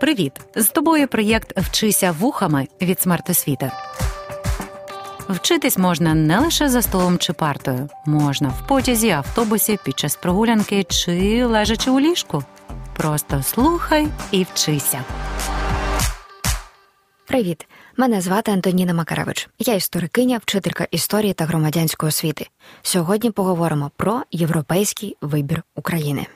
Привіт! З тобою проєкт Вчися вухами від смертосвіти. Вчитись можна не лише за столом чи партою, можна в потязі, автобусі, під час прогулянки чи лежачи у ліжку. Просто слухай і вчися. Привіт! Мене звати Антоніна Макаревич. Я історикиня, вчителька історії та громадянської освіти. Сьогодні поговоримо про європейський вибір України.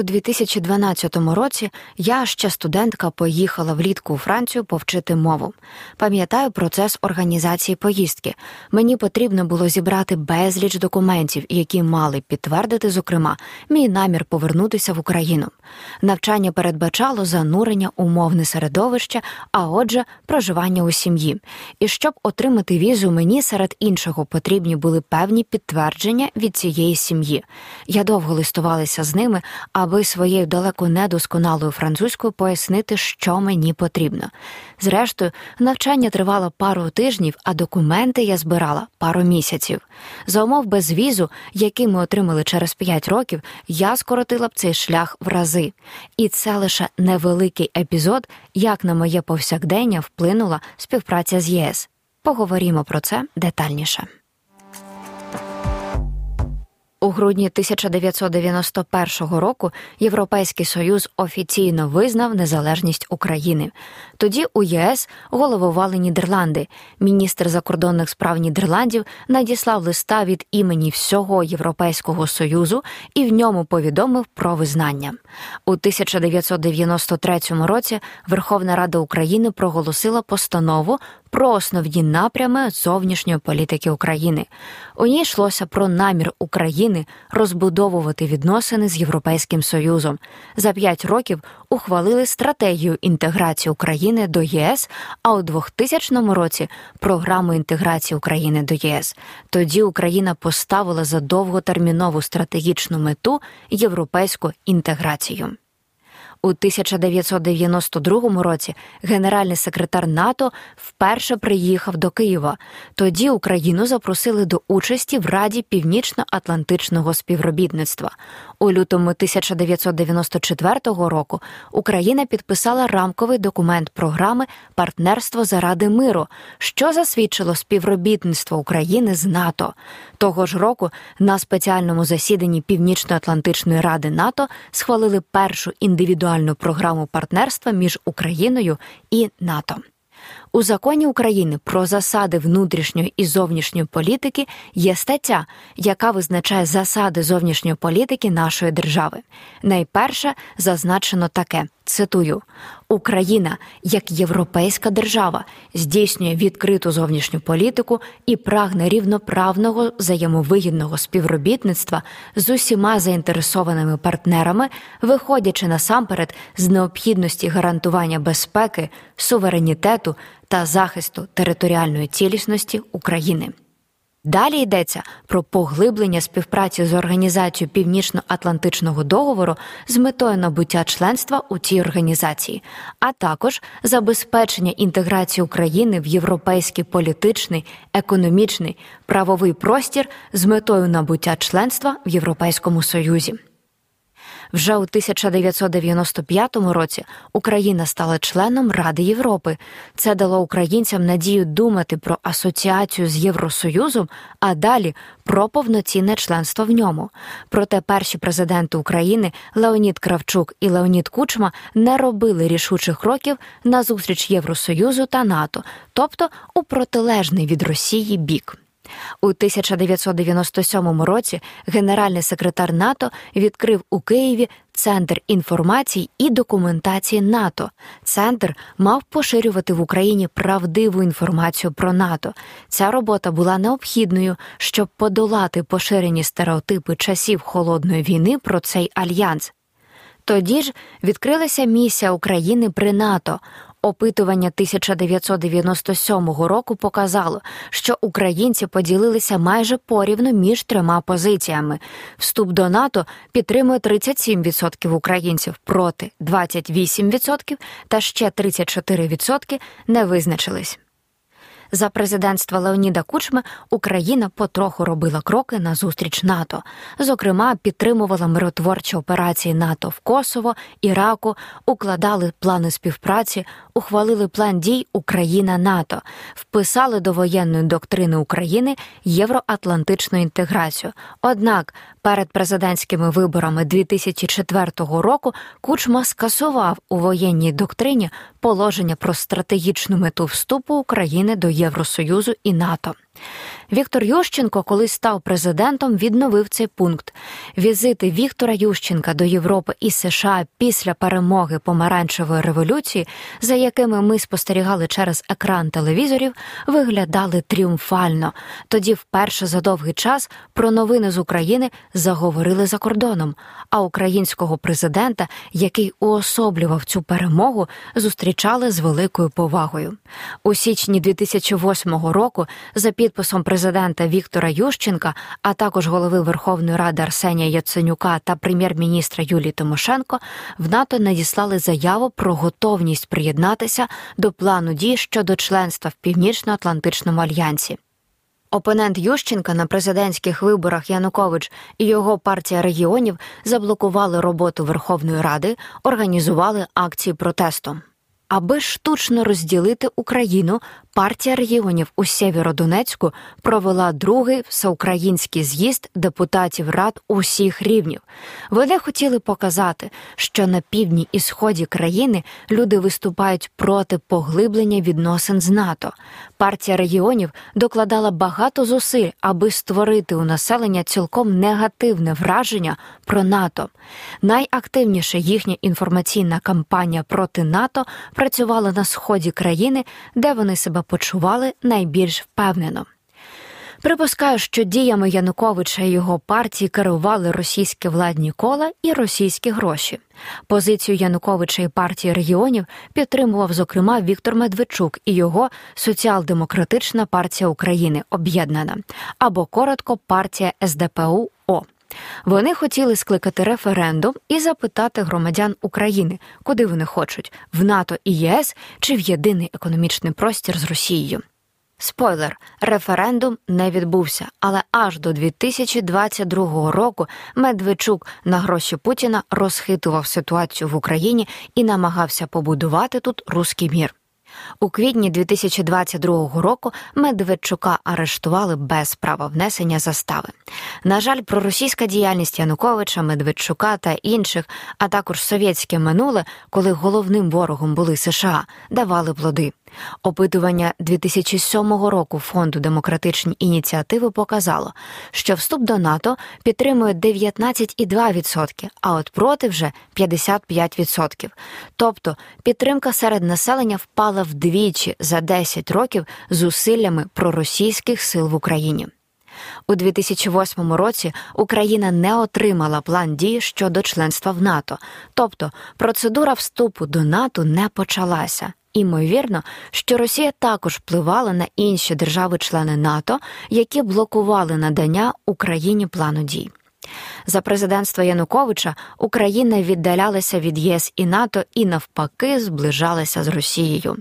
У 2012 році я ще студентка поїхала влітку у Францію повчити мову. Пам'ятаю процес організації поїздки. Мені потрібно було зібрати безліч документів, які мали підтвердити, зокрема, мій намір повернутися в Україну. Навчання передбачало занурення у мовне середовище, а отже, проживання у сім'ї. І щоб отримати візу, мені серед іншого потрібні були певні підтвердження від цієї сім'ї. Я довго листувалася з ними аби своєю далеко недосконалою французькою пояснити, що мені потрібно. Зрештою, навчання тривало пару тижнів, а документи я збирала пару місяців. За умов безвізу, який ми отримали через п'ять років, я скоротила б цей шлях в рази. І це лише невеликий епізод, як на моє повсякдення вплинула співпраця з ЄС. Поговоримо про це детальніше. У грудні 1991 року Європейський Союз офіційно визнав незалежність України. Тоді у ЄС головували Нідерланди. Міністр закордонних справ Нідерландів надіслав листа від імені всього Європейського союзу і в ньому повідомив про визнання. У 1993 році Верховна Рада України проголосила постанову про основні напрями зовнішньої політики України. У ній йшлося про намір України розбудовувати відносини з Європейським Союзом. За п'ять років ухвалили стратегію інтеграції України до ЄС, а у 2000 році програму інтеграції України до ЄС. Тоді Україна поставила за довготермінову стратегічну мету європейську інтеграцію. У 1992 році генеральний секретар НАТО вперше приїхав до Києва. Тоді Україну запросили до участі в Раді Північно-Атлантичного співробітництва. У лютому 1994 року Україна підписала рамковий документ програми Партнерство заради миру, що засвідчило співробітництво України з НАТО. Того ж року на спеціальному засіданні Північно-Атлантичної ради НАТО схвалили першу індивідуальну програму партнерства між Україною і НАТО. У законі України про засади внутрішньої і зовнішньої політики є стаття, яка визначає засади зовнішньої політики нашої держави. Найперше зазначено таке: цитую: Україна як європейська держава здійснює відкриту зовнішню політику і прагне рівноправного взаємовигідного співробітництва з усіма заінтересованими партнерами, виходячи насамперед з необхідності гарантування безпеки, суверенітету та захисту територіальної цілісності України. Далі йдеться про поглиблення співпраці з організацією Північно-Атлантичного договору з метою набуття членства у цій організації, а також забезпечення інтеграції України в європейський політичний, економічний, правовий простір з метою набуття членства в Європейському Союзі. Вже у 1995 році Україна стала членом Ради Європи. Це дало українцям надію думати про асоціацію з Євросоюзом, а далі про повноцінне членство в ньому. Проте перші президенти України Леонід Кравчук і Леонід Кучма не робили рішучих кроків на зустріч Євросоюзу та НАТО, тобто у протилежний від Росії бік. У 1997 році генеральний секретар НАТО відкрив у Києві Центр інформації і документації НАТО. Центр мав поширювати в Україні правдиву інформацію про НАТО. Ця робота була необхідною, щоб подолати поширені стереотипи часів холодної війни про цей альянс. Тоді ж відкрилася місія України при НАТО. Опитування 1997 року показало, що українці поділилися майже порівну між трьома позиціями. Вступ до НАТО підтримує 37% українців проти 28% та ще 34% не визначились. За президентства Леоніда Кучми Україна потроху робила кроки на зустріч НАТО. Зокрема, підтримувала миротворчі операції НАТО в Косово, Іраку, укладали плани співпраці, ухвалили план дій Україна НАТО, вписали до воєнної доктрини України євроатлантичну інтеграцію. Однак перед президентськими виборами 2004 року Кучма скасував у воєнній доктрині положення про стратегічну мету вступу України до Євросоюзу і НАТО. Віктор Ющенко, коли став президентом, відновив цей пункт. Візити Віктора Ющенка до Європи і США після перемоги помаранчевої революції, за якими ми спостерігали через екран телевізорів, виглядали тріумфально. Тоді, вперше за довгий час, про новини з України заговорили за кордоном. А українського президента, який уособлював цю перемогу, зустрічали з великою повагою. У січні 2008 року за підписом президента Віктора Ющенка, а також голови Верховної Ради Арсенія Яценюка та прем'єр-міністра Юлії Тимошенко в НАТО надіслали заяву про готовність приєднатися до плану дій щодо членства в Північно-Атлантичному альянсі. Опонент Ющенка на президентських виборах Янукович і його партія регіонів заблокували роботу Верховної Ради, організували акції протесту. Аби штучно розділити Україну, партія регіонів у Сєвєродонецьку провела другий всеукраїнський з'їзд депутатів рад усіх рівнів. Вони хотіли показати, що на півдні і сході країни люди виступають проти поглиблення відносин з НАТО. Партія регіонів докладала багато зусиль, аби створити у населення цілком негативне враження про НАТО. Найактивніша їхня інформаційна кампанія проти НАТО працювала на сході країни, де вони себе почували найбільш впевнено. Припускаю, що діями Януковича і його партії керували російські владні кола і російські гроші. Позицію Януковича і партії регіонів підтримував, зокрема, Віктор Медведчук і його Соціал-Демократична партія України об'єднана або коротко партія СДПУ О. Вони хотіли скликати референдум і запитати громадян України, куди вони хочуть в НАТО і ЄС чи в єдиний економічний простір з Росією. Спойлер, референдум не відбувся, але аж до 2022 року Медведчук на гроші Путіна розхитував ситуацію в Україні і намагався побудувати тут руський мір. У квітні 2022 року Медведчука арештували без права внесення застави. На жаль, проросійська діяльність Януковича, Медведчука та інших, а також совєтське минуле, коли головним ворогом були США, давали плоди. Опитування 2007 року фонду демократичні ініціативи показало, що вступ до НАТО підтримує 19,2%, а от проти вже 55%. Тобто підтримка серед населення впала вдвічі за 10 років зусиллями проросійських сил в Україні. У 2008 році Україна не отримала план дій щодо членства в НАТО, тобто процедура вступу до НАТО не почалася. Імовірно, що Росія також впливала на інші держави-члени НАТО, які блокували надання Україні плану дій. За президентства Януковича Україна віддалялася від ЄС і НАТО і навпаки зближалася з Росією.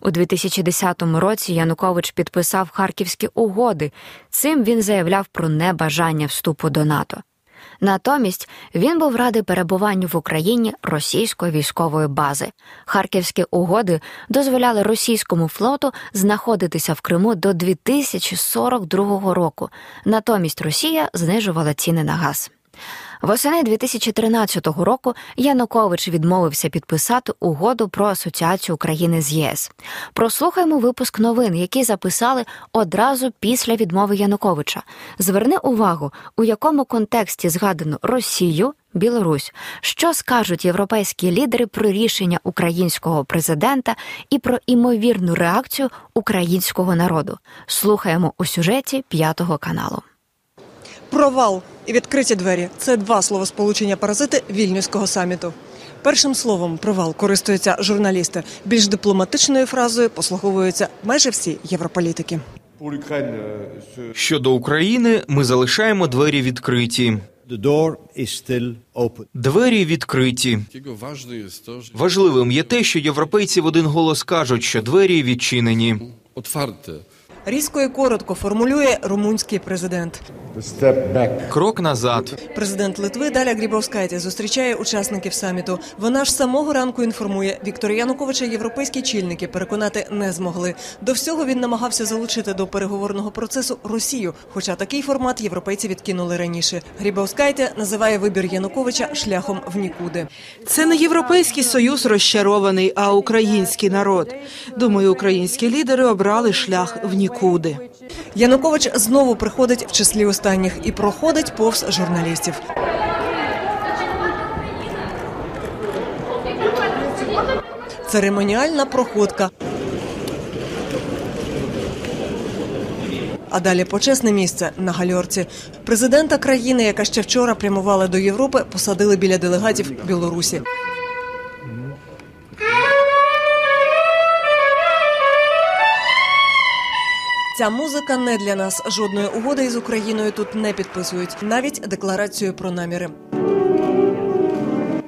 У 2010 році Янукович підписав Харківські угоди. Цим він заявляв про небажання вступу до НАТО. Натомість він був радий перебуванню в Україні російської військової бази. Харківські угоди дозволяли російському флоту знаходитися в Криму до 2042 року. Натомість Росія знижувала ціни на газ. Восени 2013 року Янукович відмовився підписати угоду про асоціацію України з ЄС. Прослухаймо випуск новин, які записали одразу після відмови Януковича. Зверни увагу, у якому контексті згадано Росію. Білорусь, що скажуть європейські лідери про рішення українського президента і про імовірну реакцію українського народу? Слухаємо у сюжеті п'ятого каналу. Провал і відкриті двері це два словосполучення паразити вільнюського саміту. Першим словом провал користуються журналісти. Більш дипломатичною фразою послуговуються майже всі європолітики. Щодо України, ми залишаємо двері відкриті. Двері відкриті. Важливим є те, що європейці в один голос кажуть, що двері відчинені. Різко і коротко формулює румунський президент. Крок назад. Президент Литви Даля Грібовскайте зустрічає учасників саміту. Вона ж самого ранку інформує, Віктора Януковича європейські чільники переконати не змогли. До всього він намагався залучити до переговорного процесу Росію, хоча такий формат європейці відкинули раніше. Грібовскайте називає вибір Януковича шляхом в нікуди. Це не європейський союз розчарований, а український народ. Думаю, українські лідери обрали шлях в нікуди. Янукович знову приходить в числі останніх і проходить повз журналістів. Церемоніальна проходка. А далі почесне місце на гальорці. Президента країни, яка ще вчора прямувала до Європи, посадили біля делегатів Білорусі. Ця музика не для нас. Жодної угоди із Україною тут не підписують, навіть декларацію про наміри.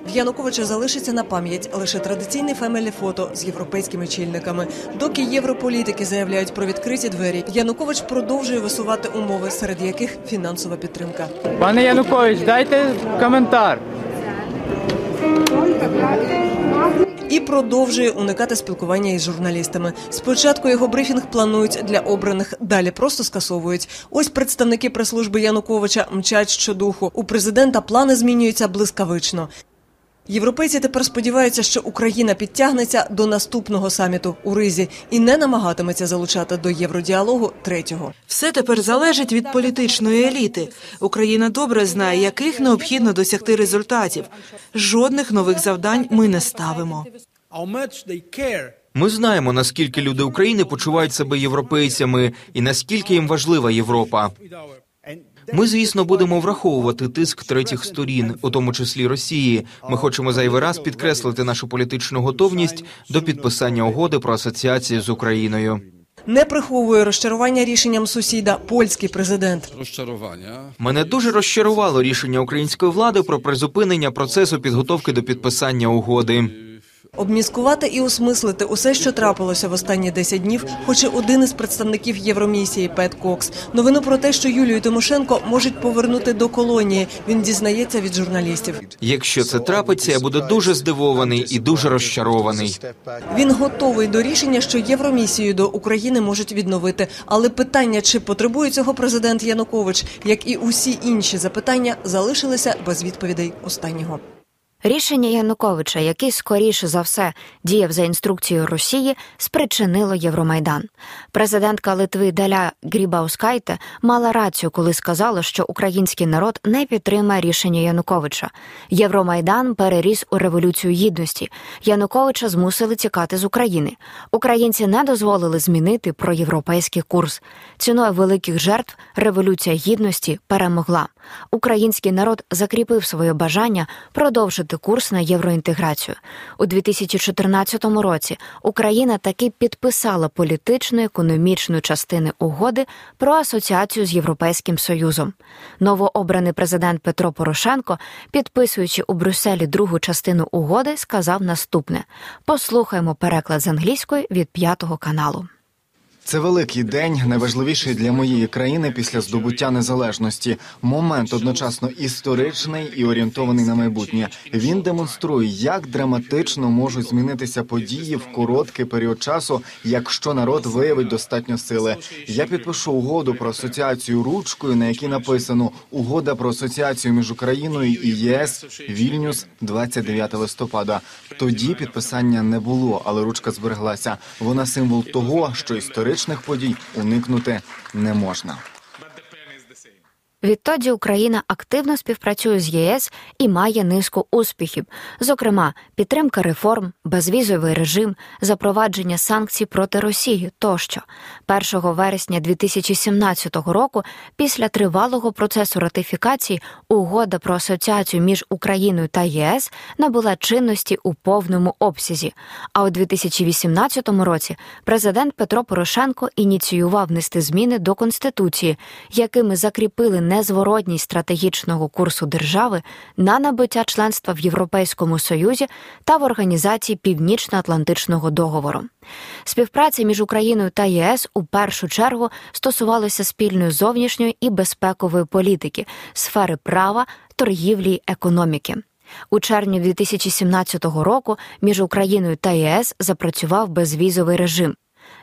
Януковича залишиться на пам'ять лише традиційне фемелі фото з європейськими чільниками. Доки європолітики заявляють про відкриті двері, Янукович продовжує висувати умови, серед яких фінансова підтримка. Пане Янукович, дайте коментар. І продовжує уникати спілкування із журналістами. Спочатку його брифінг планують для обраних, далі просто скасовують. Ось представники прес-служби Януковича мчать щодуху. У президента плани змінюються блискавично. Європейці тепер сподіваються, що Україна підтягнеться до наступного саміту у Ризі і не намагатиметься залучати до євродіалогу третього. Все тепер залежить від політичної еліти. Україна добре знає, яких необхідно досягти результатів. Жодних нових завдань ми не ставимо. Ми знаємо, наскільки люди України почувають себе європейцями і наскільки їм важлива Європа. Ми, звісно, будемо враховувати тиск третіх сторін, у тому числі Росії. Ми хочемо зайвий раз підкреслити нашу політичну готовність до підписання угоди про асоціацію з Україною. Не приховує розчарування рішенням сусіда польський президент. rozczarowania Мене дуже розчарувало рішення української влади про призупинення процесу підготовки до підписання угоди. Обміскувати і осмислити усе, що трапилося в останні 10 днів, хоче один із представників Євромісії Пет Кокс. Новину про те, що Юлію Тимошенко можуть повернути до колонії. Він дізнається від журналістів. Якщо це трапиться, я буду дуже здивований і дуже розчарований. Він готовий до рішення, що Євромісію до України можуть відновити. Але питання, чи потребує цього президент Янукович, як і усі інші запитання, залишилися без відповідей останнього. Рішення Януковича, який скоріше за все діяв за інструкцією Росії, спричинило Євромайдан. Президентка Литви Даля Грібаускайте мала рацію, коли сказала, що український народ не підтримає рішення Януковича. Євромайдан переріс у революцію гідності. Януковича змусили тікати з України. Українці не дозволили змінити проєвропейський курс. Ціною великих жертв революція гідності перемогла. Український народ закріпив своє бажання продовжити курс на євроінтеграцію. У 2014 році Україна таки підписала політичну економічну частини угоди про асоціацію з Європейським Союзом. Новообраний президент Петро Порошенко, підписуючи у Брюсселі другу частину угоди, сказав наступне: послухаймо переклад з англійської від п'ятого каналу. Це великий день, найважливіший для моєї країни після здобуття незалежності. Момент одночасно історичний і орієнтований на майбутнє. Він демонструє, як драматично можуть змінитися події в короткий період часу, якщо народ виявить достатньо сили. Я підпишу угоду про асоціацію ручкою, на якій написано Угода про асоціацію між Україною і ЄС Вільнюс 29 листопада. Тоді підписання не було, але ручка збереглася. Вона символ того, що історичних подій уникнути не можна. Відтоді Україна активно співпрацює з ЄС і має низку успіхів, зокрема, підтримка реформ, безвізовий режим, запровадження санкцій проти Росії тощо. 1 вересня 2017 року, після тривалого процесу ратифікації, угода про асоціацію між Україною та ЄС набула чинності у повному обсязі. А у 2018 році президент Петро Порошенко ініціював внести зміни до конституції, якими закріпили незворотність стратегічного курсу держави на набуття членства в Європейському Союзі та в організації Північно-Атлантичного договору. Співпраця між Україною та ЄС у першу чергу стосувалася спільної зовнішньої і безпекової політики, сфери права, торгівлі й економіки. У червні 2017 року між Україною та ЄС запрацював безвізовий режим.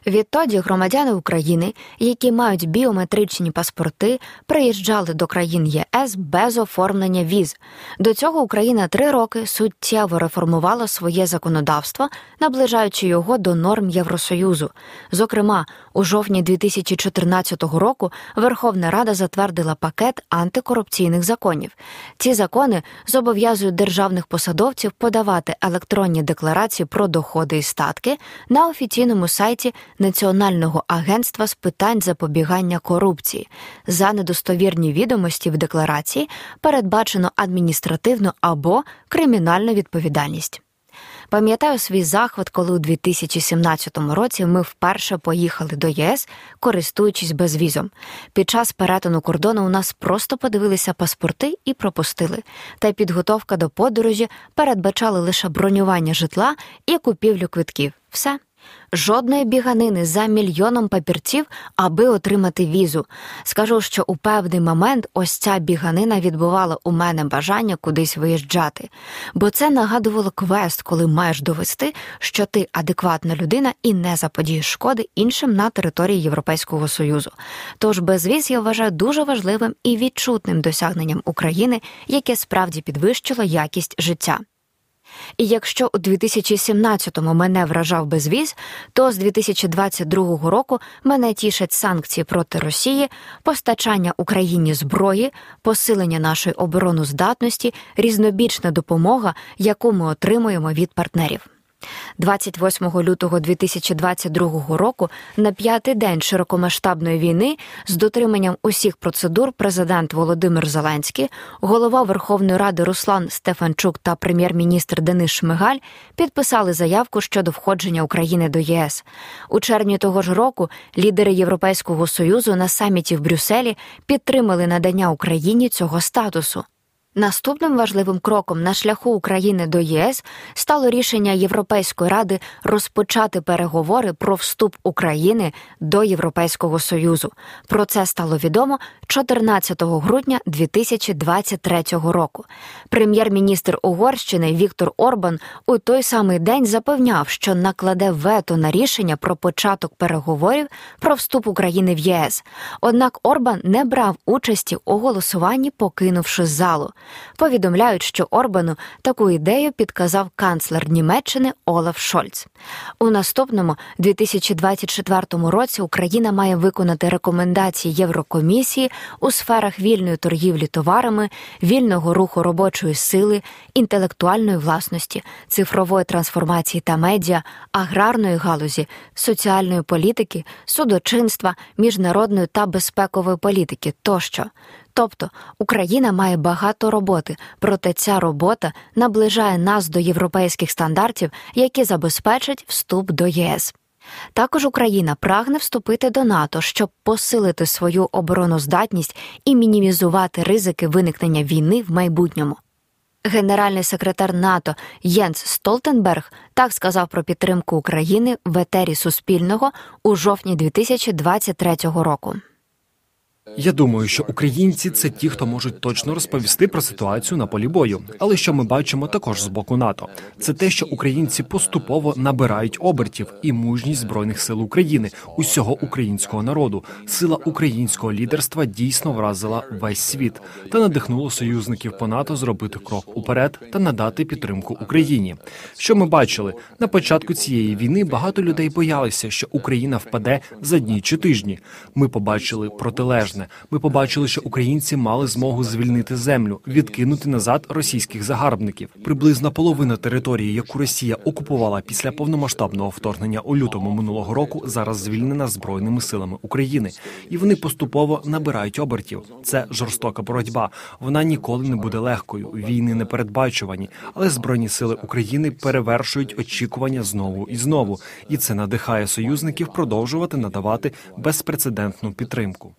Відтоді громадяни України, які мають біометричні паспорти, приїжджали до країн ЄС без оформлення віз. До цього Україна три роки суттєво реформувала своє законодавство, наближаючи його до норм Євросоюзу. Зокрема, у жовтні 2014 року Верховна Рада затвердила пакет антикорупційних законів. Ці закони зобов'язують державних посадовців подавати електронні декларації про доходи і статки на офіційному сайті Національного агентства з питань запобігання корупції. За недостовірні відомості в декларації передбачено адміністративну або кримінальну відповідальність. Пам'ятаю свій захват, коли у 2017 році ми вперше поїхали до ЄС, користуючись безвізом. Під час перетину кордону у нас просто подивилися паспорти і пропустили. Та й підготовка до подорожі передбачала лише бронювання житла і купівлю квитків. Все. Жодної біганини за мільйоном папірців, аби отримати візу. Скажу, що у певний момент ось ця біганина відбувала у мене бажання кудись виїжджати, бо це нагадувало квест, коли маєш довести, що ти адекватна людина і не заподієш шкоди іншим на території Європейського Союзу. Тож безвіз я вважаю дуже важливим і відчутним досягненням України, яке справді підвищило якість життя. І якщо у 2017-му мене вражав безвіз, то з 2022 року мене тішать санкції проти Росії, постачання Україні зброї, посилення нашої обороноздатності, різнобічна допомога, яку ми отримуємо від партнерів. 28 лютого 2022 року, на п'ятий день широкомасштабної війни, з дотриманням усіх процедур, президент Володимир Зеленський, голова Верховної Ради Руслан Стефанчук та прем'єр-міністр Денис Шмигаль підписали заявку щодо входження України до ЄС. У червні того ж року лідери Європейського союзу на саміті в Брюсселі підтримали надання Україні цього статусу. Наступним важливим кроком на шляху України до ЄС стало рішення Європейської ради розпочати переговори про вступ України до Європейського союзу. Про це стало відомо 14 грудня 2023 року. Прем'єр-міністр Угорщини Віктор Орбан у той самий день запевняв, що накладе вето на рішення про початок переговорів про вступ України в ЄС. Однак Орбан не брав участі у голосуванні, покинувши залу. Повідомляють, що Орбану таку ідею підказав канцлер Німеччини Олаф Шольц. У наступному 2024 році Україна має виконати рекомендації Єврокомісії у сферах вільної торгівлі товарами, вільного руху робочої сили, інтелектуальної власності, цифрової трансформації та медіа, аграрної галузі, соціальної політики, судочинства, міжнародної та безпекової політики тощо. Тобто Україна має багато роботи, проте ця робота наближає нас до європейських стандартів, які забезпечать вступ до ЄС. Також Україна прагне вступити до НАТО, щоб посилити свою обороноздатність і мінімізувати ризики виникнення війни в майбутньому. Генеральний секретар НАТО Єнс Столтенберг так сказав про підтримку України в етері Суспільного у жовтні 2023 року. Я думаю, що українці це ті, хто можуть точно розповісти про ситуацію на полі бою. Але що ми бачимо також з боку НАТО, це те, що українці поступово набирають обертів і мужність збройних сил України, усього українського народу. Сила українського лідерства дійсно вразила весь світ та надихнуло союзників по НАТО зробити крок уперед та надати підтримку Україні. Що ми бачили на початку цієї війни? Багато людей боялися, що Україна впаде за дні чи тижні. Ми побачили протилежне. Ми побачили, що українці мали змогу звільнити землю, відкинути назад російських загарбників. Приблизно половина території, яку Росія окупувала після повномасштабного вторгнення у лютому минулого року, зараз звільнена збройними силами України, і вони поступово набирають обертів. Це жорстока боротьба. Вона ніколи не буде легкою. Війни не передбачувані, але збройні сили України перевершують очікування знову і знову, і це надихає союзників продовжувати надавати безпрецедентну підтримку.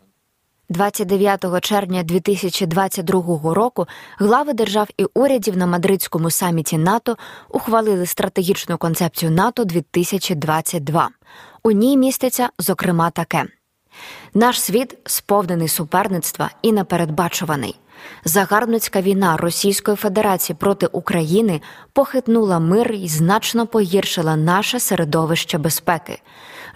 29 червня 2022 року глави держав і урядів на мадридському саміті НАТО ухвалили стратегічну концепцію НАТО 2022. У ній міститься зокрема таке: наш світ сповнений суперництва і непередбачуваний. Загарбницька війна Російської Федерації проти України похитнула мир і значно погіршила наше середовище безпеки.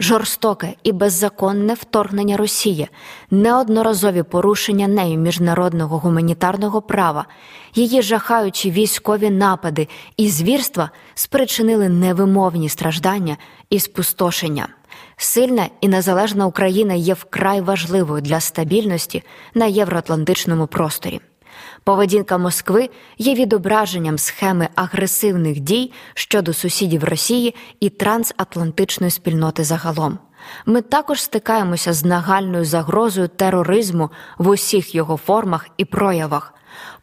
Жорстоке і беззаконне вторгнення Росії, неодноразові порушення нею міжнародного гуманітарного права, її жахаючі військові напади і звірства спричинили невимовні страждання і спустошення. Сильна і незалежна Україна є вкрай важливою для стабільності на євроатлантичному просторі. Поведінка Москви є відображенням схеми агресивних дій щодо сусідів Росії і трансатлантичної спільноти загалом. Ми також стикаємося з нагальною загрозою тероризму в усіх його формах і проявах,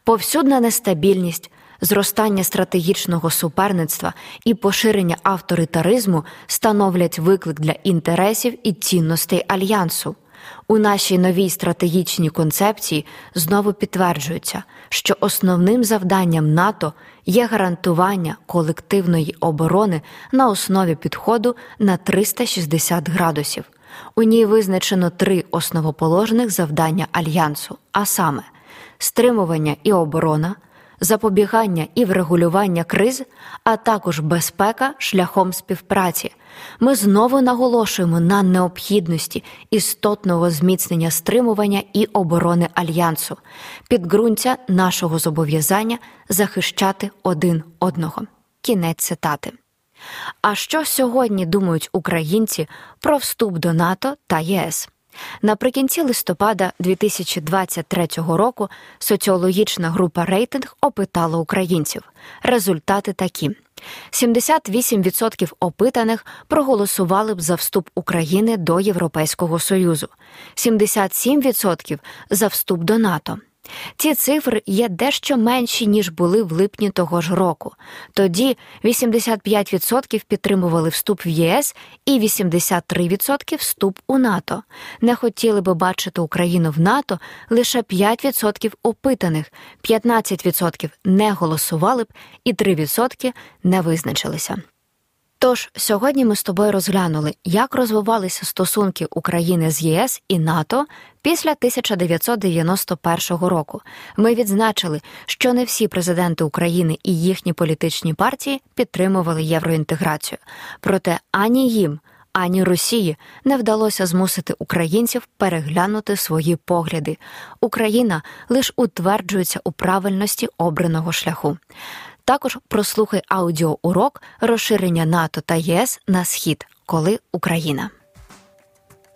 повсюдна нестабільність, зростання стратегічного суперництва і поширення авторитаризму становлять виклик для інтересів і цінностей альянсу. У нашій новій стратегічній концепції знову підтверджується, що основним завданням НАТО є гарантування колективної оборони на основі підходу на 360 градусів. У ній визначено три основоположних завдання альянсу, а саме стримування і оборона запобігання і врегулювання криз, а також безпека шляхом співпраці. Ми знову наголошуємо на необхідності істотного зміцнення стримування і оборони альянсу, підґрунтя нашого зобов'язання захищати один одного. Кінець цитати. А що сьогодні думають українці про вступ до НАТО та ЄС? Наприкінці листопада 2023 року соціологічна група рейтинг опитала українців. Результати такі: 78% опитаних проголосували б за вступ України до Європейського Союзу, 77% за вступ до НАТО. Ці цифри є дещо менші, ніж були в липні того ж року. Тоді 85% підтримували вступ в ЄС і 83% вступ у НАТО. Не хотіли би бачити Україну в НАТО лише 5% опитаних, 15% не голосували б і 3% не визначилися. Тож сьогодні ми з тобою розглянули, як розвивалися стосунки України з ЄС і НАТО після 1991 року. Ми відзначили, що не всі президенти України і їхні політичні партії підтримували євроінтеграцію. Проте ані їм. Ані Росії не вдалося змусити українців переглянути свої погляди. Україна лише утверджується у правильності обраного шляху. Також прослухай аудіоурок розширення НАТО та ЄС на схід, коли Україна.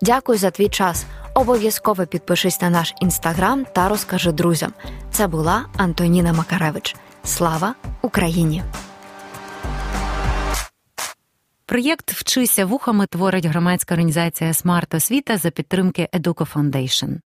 Дякую за твій час. Обов'язково підпишись на наш інстаграм та розкажи друзям. Це була Антоніна Макаревич. Слава Україні! Проєкт Вчися вухами творить громадська організація Смарт Освіта за підтримки Educo Foundation.